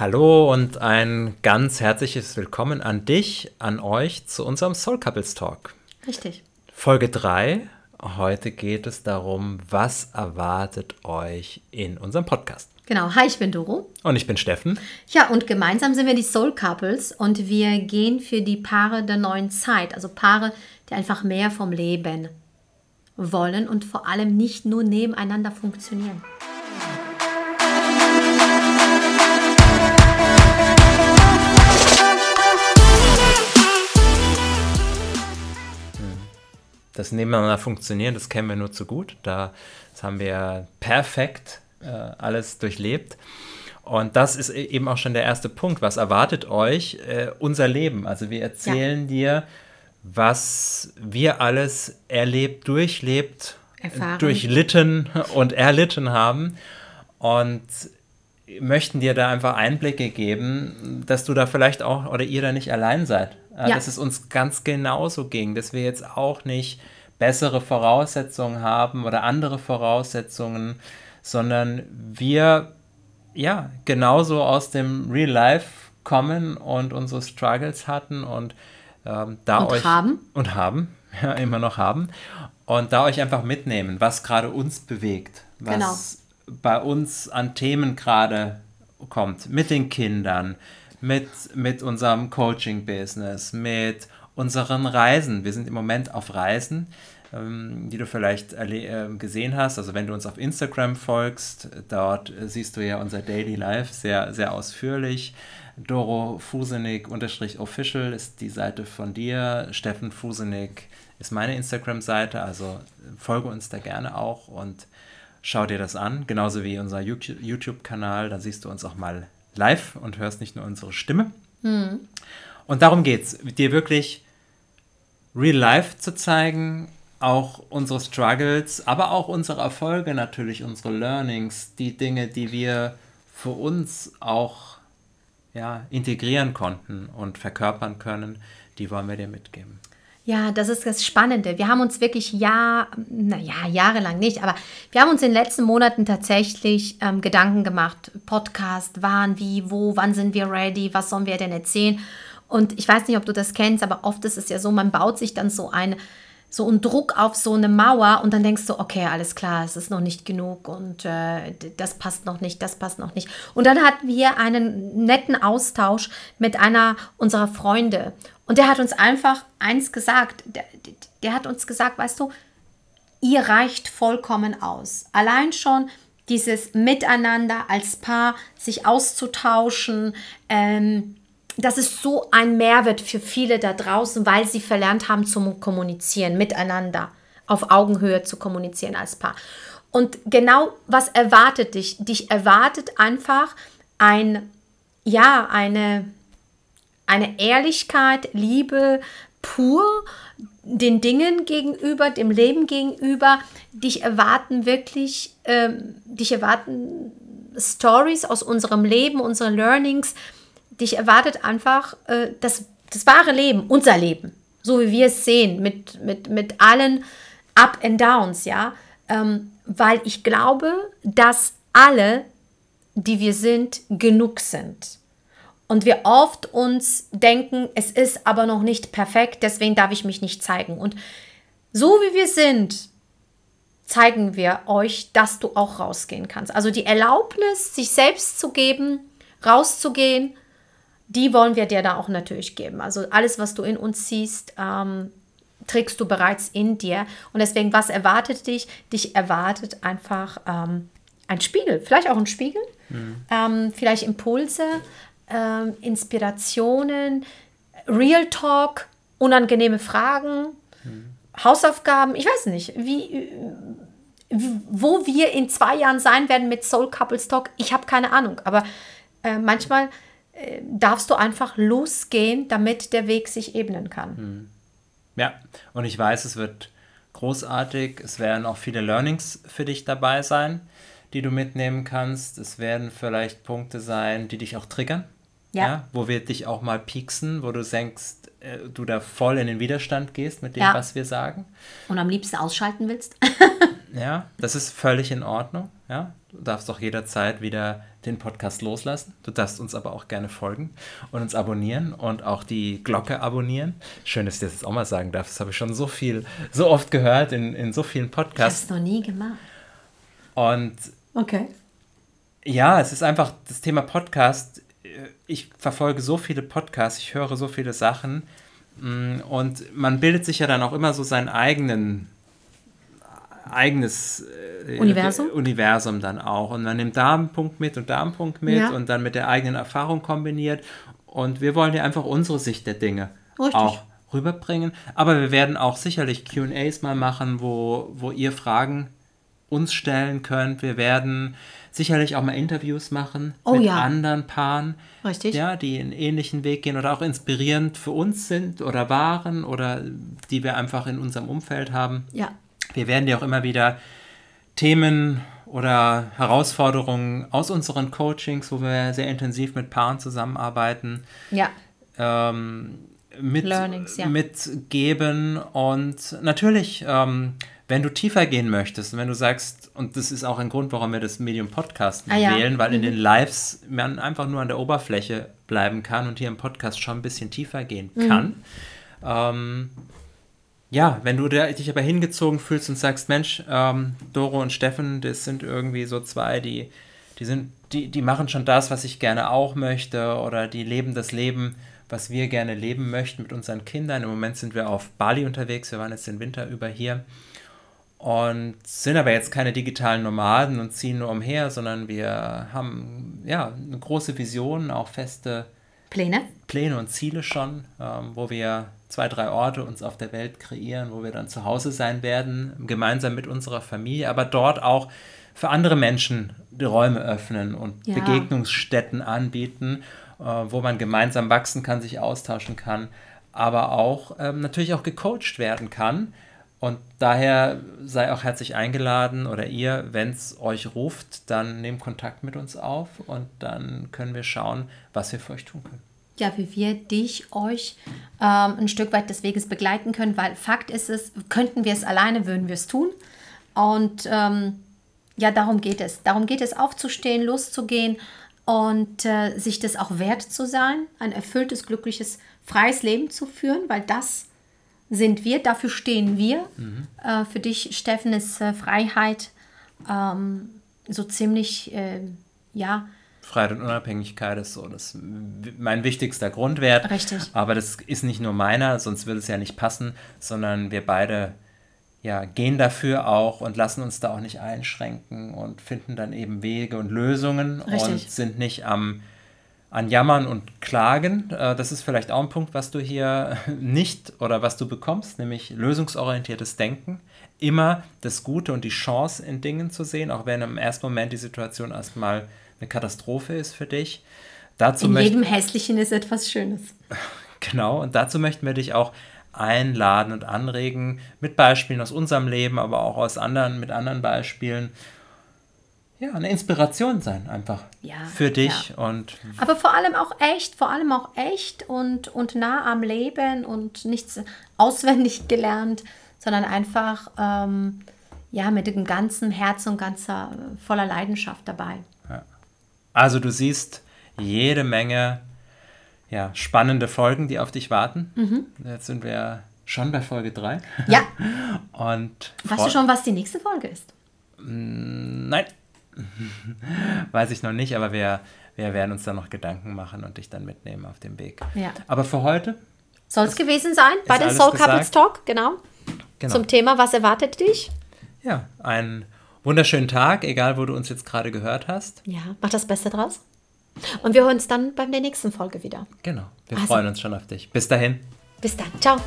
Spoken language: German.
Hallo und ein ganz herzliches Willkommen an dich, an euch zu unserem Soul Couples Talk. Richtig. Folge 3. Heute geht es darum, was erwartet euch in unserem Podcast. Genau. Hi, ich bin Doro. Und ich bin Steffen. Ja, und gemeinsam sind wir die Soul Couples und wir gehen für die Paare der neuen Zeit, also Paare, die einfach mehr vom Leben wollen und vor allem nicht nur nebeneinander funktionieren. Das Nebeneinander funktionieren, das kennen wir nur zu gut. Da, das haben wir perfekt äh, alles durchlebt. Und das ist e-, eben auch schon der erste Punkt. Was erwartet euch äh, unser Leben? Also wir erzählen ja. dir, was wir alles erlebt, durchlebt, Erfahren. durchlitten und erlitten haben. Und möchten dir da einfach Einblicke geben, dass du da vielleicht auch oder ihr da nicht allein seid. Ja. Dass es uns ganz genauso ging, dass wir jetzt auch nicht bessere Voraussetzungen haben oder andere Voraussetzungen, sondern wir ja genauso aus dem Real Life kommen und unsere Struggles hatten und ähm, da und euch haben und haben ja immer noch haben und da euch einfach mitnehmen, was gerade uns bewegt, was genau. bei uns an Themen gerade kommt mit den Kindern, mit, mit unserem Coaching-Business, mit unseren Reisen. Wir sind im Moment auf Reisen, ähm, die du vielleicht äh, gesehen hast. Also wenn du uns auf Instagram folgst, dort siehst du ja unser Daily Life sehr, sehr ausführlich. Doro unterstrich official ist die Seite von dir. Steffen Fusenig ist meine Instagram-Seite. Also folge uns da gerne auch und schau dir das an. Genauso wie unser YouTube-Kanal. Da siehst du uns auch mal live und hörst nicht nur unsere Stimme. Mhm. Und darum geht es, dir wirklich real life zu zeigen, auch unsere Struggles, aber auch unsere Erfolge natürlich, unsere Learnings, die Dinge, die wir für uns auch ja, integrieren konnten und verkörpern können, die wollen wir dir mitgeben. Ja, das ist das Spannende. Wir haben uns wirklich Jahr, naja, jahrelang nicht, aber wir haben uns in den letzten Monaten tatsächlich ähm, Gedanken gemacht. Podcast, wann, wie, wo, wann sind wir ready, was sollen wir denn erzählen? Und ich weiß nicht, ob du das kennst, aber oft ist es ja so, man baut sich dann so ein, so einen Druck auf so eine Mauer und dann denkst du, okay, alles klar, es ist noch nicht genug und äh, das passt noch nicht, das passt noch nicht. Und dann hatten wir einen netten Austausch mit einer unserer Freunde und der hat uns einfach eins gesagt. Der, der hat uns gesagt, weißt du, ihr reicht vollkommen aus. Allein schon dieses Miteinander als Paar, sich auszutauschen, ähm, das ist so ein Mehrwert für viele da draußen, weil sie verlernt haben zu kommunizieren, miteinander, auf Augenhöhe zu kommunizieren als Paar. Und genau was erwartet dich? Dich erwartet einfach ein, ja, eine, eine Ehrlichkeit, Liebe pur den Dingen gegenüber, dem Leben gegenüber. Dich erwarten wirklich, ähm, dich erwarten Stories aus unserem Leben, unsere Learnings. Dich erwartet einfach äh, das, das wahre Leben, unser Leben, so wie wir es sehen, mit, mit, mit allen Up and Downs, ja. Ähm, weil ich glaube, dass alle, die wir sind, genug sind und wir oft uns denken, es ist aber noch nicht perfekt, deswegen darf ich mich nicht zeigen. Und so wie wir sind, zeigen wir euch, dass du auch rausgehen kannst. Also die Erlaubnis, sich selbst zu geben, rauszugehen, die wollen wir dir da auch natürlich geben. Also alles, was du in uns siehst, ähm, trägst du bereits in dir. Und deswegen, was erwartet dich? Dich erwartet einfach ähm, ein Spiegel, vielleicht auch ein Spiegel, mhm. ähm, vielleicht Impulse, ähm, Inspirationen, Real Talk, unangenehme Fragen, hm. Hausaufgaben. Ich weiß nicht, wie, wo wir in zwei Jahren sein werden mit Soul Couples Talk. Ich habe keine Ahnung, aber äh, manchmal äh, darfst du einfach losgehen, damit der Weg sich ebnen kann. Hm. Ja, und ich weiß, es wird großartig. Es werden auch viele Learnings für dich dabei sein, die du mitnehmen kannst. Es werden vielleicht Punkte sein, die dich auch triggern ja. ja. Wo wir dich auch mal pieksen, wo du denkst, äh, du da voll in den Widerstand gehst mit dem, ja. was wir sagen. Und am liebsten ausschalten willst. ja, das ist völlig in Ordnung. Ja, du darfst auch jederzeit wieder den Podcast loslassen. Du darfst uns aber auch gerne folgen und uns abonnieren und auch die Glocke abonnieren. Schön, dass ich das jetzt auch mal sagen darf. Das habe ich schon so viel, so oft gehört in, in so vielen Podcasts. Ich habe es noch nie gemacht. Und okay. Ja, es ist einfach das Thema Podcast. Ich verfolge so viele Podcasts, ich höre so viele Sachen mm, und man bildet sich ja dann auch immer so seinen eigenen eigenes äh, Universum? Universum dann auch. Und man nimmt da einen Punkt mit und da einen Punkt mit ja. und dann mit der eigenen Erfahrung kombiniert. Und wir wollen ja einfach unsere Sicht der Dinge Richtig. auch rüberbringen. Aber wir werden auch sicherlich QAs mal machen, wo, wo ihr Fragen uns stellen könnt. Wir werden sicherlich auch mal Interviews machen oh, mit ja. anderen Paaren, Richtig. Ja, die einen ähnlichen Weg gehen oder auch inspirierend für uns sind oder waren oder die wir einfach in unserem Umfeld haben. Ja. Wir werden dir auch immer wieder Themen oder Herausforderungen aus unseren Coachings, wo wir sehr intensiv mit Paaren zusammenarbeiten, ja. ähm, mit, Learnings, ja. mitgeben. Und natürlich, ähm, wenn du tiefer gehen möchtest und wenn du sagst, und das ist auch ein Grund, warum wir das Medium Podcast ah, wählen, ja. weil mhm. in den Lives man einfach nur an der Oberfläche bleiben kann und hier im Podcast schon ein bisschen tiefer gehen mhm. kann. Ähm, ja, wenn du dich aber hingezogen fühlst und sagst, Mensch, ähm, Doro und Steffen, das sind irgendwie so zwei, die, die sind, die, die machen schon das, was ich gerne auch möchte, oder die leben das Leben, was wir gerne leben möchten mit unseren Kindern. Im Moment sind wir auf Bali unterwegs, wir waren jetzt den Winter über hier und sind aber jetzt keine digitalen Nomaden und ziehen nur umher, sondern wir haben ja eine große Vision, auch feste Pläne, Pläne und Ziele schon, ähm, wo wir zwei, drei Orte uns auf der Welt kreieren, wo wir dann zu Hause sein werden, gemeinsam mit unserer Familie, aber dort auch für andere Menschen die Räume öffnen und ja. Begegnungsstätten anbieten, äh, wo man gemeinsam wachsen kann, sich austauschen kann, aber auch ähm, natürlich auch gecoacht werden kann. Und daher sei auch herzlich eingeladen oder ihr, wenn es euch ruft, dann nehmt Kontakt mit uns auf und dann können wir schauen, was wir für euch tun können ja, wie wir dich, euch ähm, ein Stück weit des Weges begleiten können, weil Fakt ist es, könnten wir es alleine, würden wir es tun. Und ähm, ja, darum geht es. Darum geht es, aufzustehen, loszugehen und äh, sich das auch wert zu sein, ein erfülltes, glückliches, freies Leben zu führen, weil das sind wir, dafür stehen wir. Mhm. Äh, für dich, Steffen, ist äh, Freiheit ähm, so ziemlich, äh, ja, Freiheit und Unabhängigkeit ist so das mein wichtigster Grundwert. Richtig. Aber das ist nicht nur meiner, sonst würde es ja nicht passen, sondern wir beide ja, gehen dafür auch und lassen uns da auch nicht einschränken und finden dann eben Wege und Lösungen Richtig. und sind nicht am an Jammern und Klagen. Äh, das ist vielleicht auch ein Punkt, was du hier nicht oder was du bekommst, nämlich lösungsorientiertes Denken. Immer das Gute und die Chance in Dingen zu sehen, auch wenn im ersten Moment die Situation erstmal eine Katastrophe ist für dich. Dazu In jedem Hässlichen ist etwas Schönes. Genau, und dazu möchten wir dich auch einladen und anregen mit Beispielen aus unserem Leben, aber auch aus anderen, mit anderen Beispielen. Ja, eine Inspiration sein einfach ja, für dich ja. und. Aber vor allem auch echt, vor allem auch echt und, und nah am Leben und nichts auswendig gelernt, sondern einfach ähm, ja mit dem ganzen Herz und ganzer voller Leidenschaft dabei. Also du siehst jede Menge ja, spannende Folgen, die auf dich warten. Mhm. Jetzt sind wir schon bei Folge 3. Ja. Und weißt du schon, was die nächste Folge ist? Mm, nein. Weiß ich noch nicht, aber wir, wir werden uns da noch Gedanken machen und dich dann mitnehmen auf dem Weg. Ja. Aber für heute soll es gewesen sein bei den Soul Couples Talk, genau. genau. Zum Thema, was erwartet dich? Ja, ein wunderschönen Tag, egal wo du uns jetzt gerade gehört hast. Ja, mach das Beste draus. Und wir hören uns dann bei der nächsten Folge wieder. Genau. Wir also, freuen uns schon auf dich. Bis dahin. Bis dann. Ciao.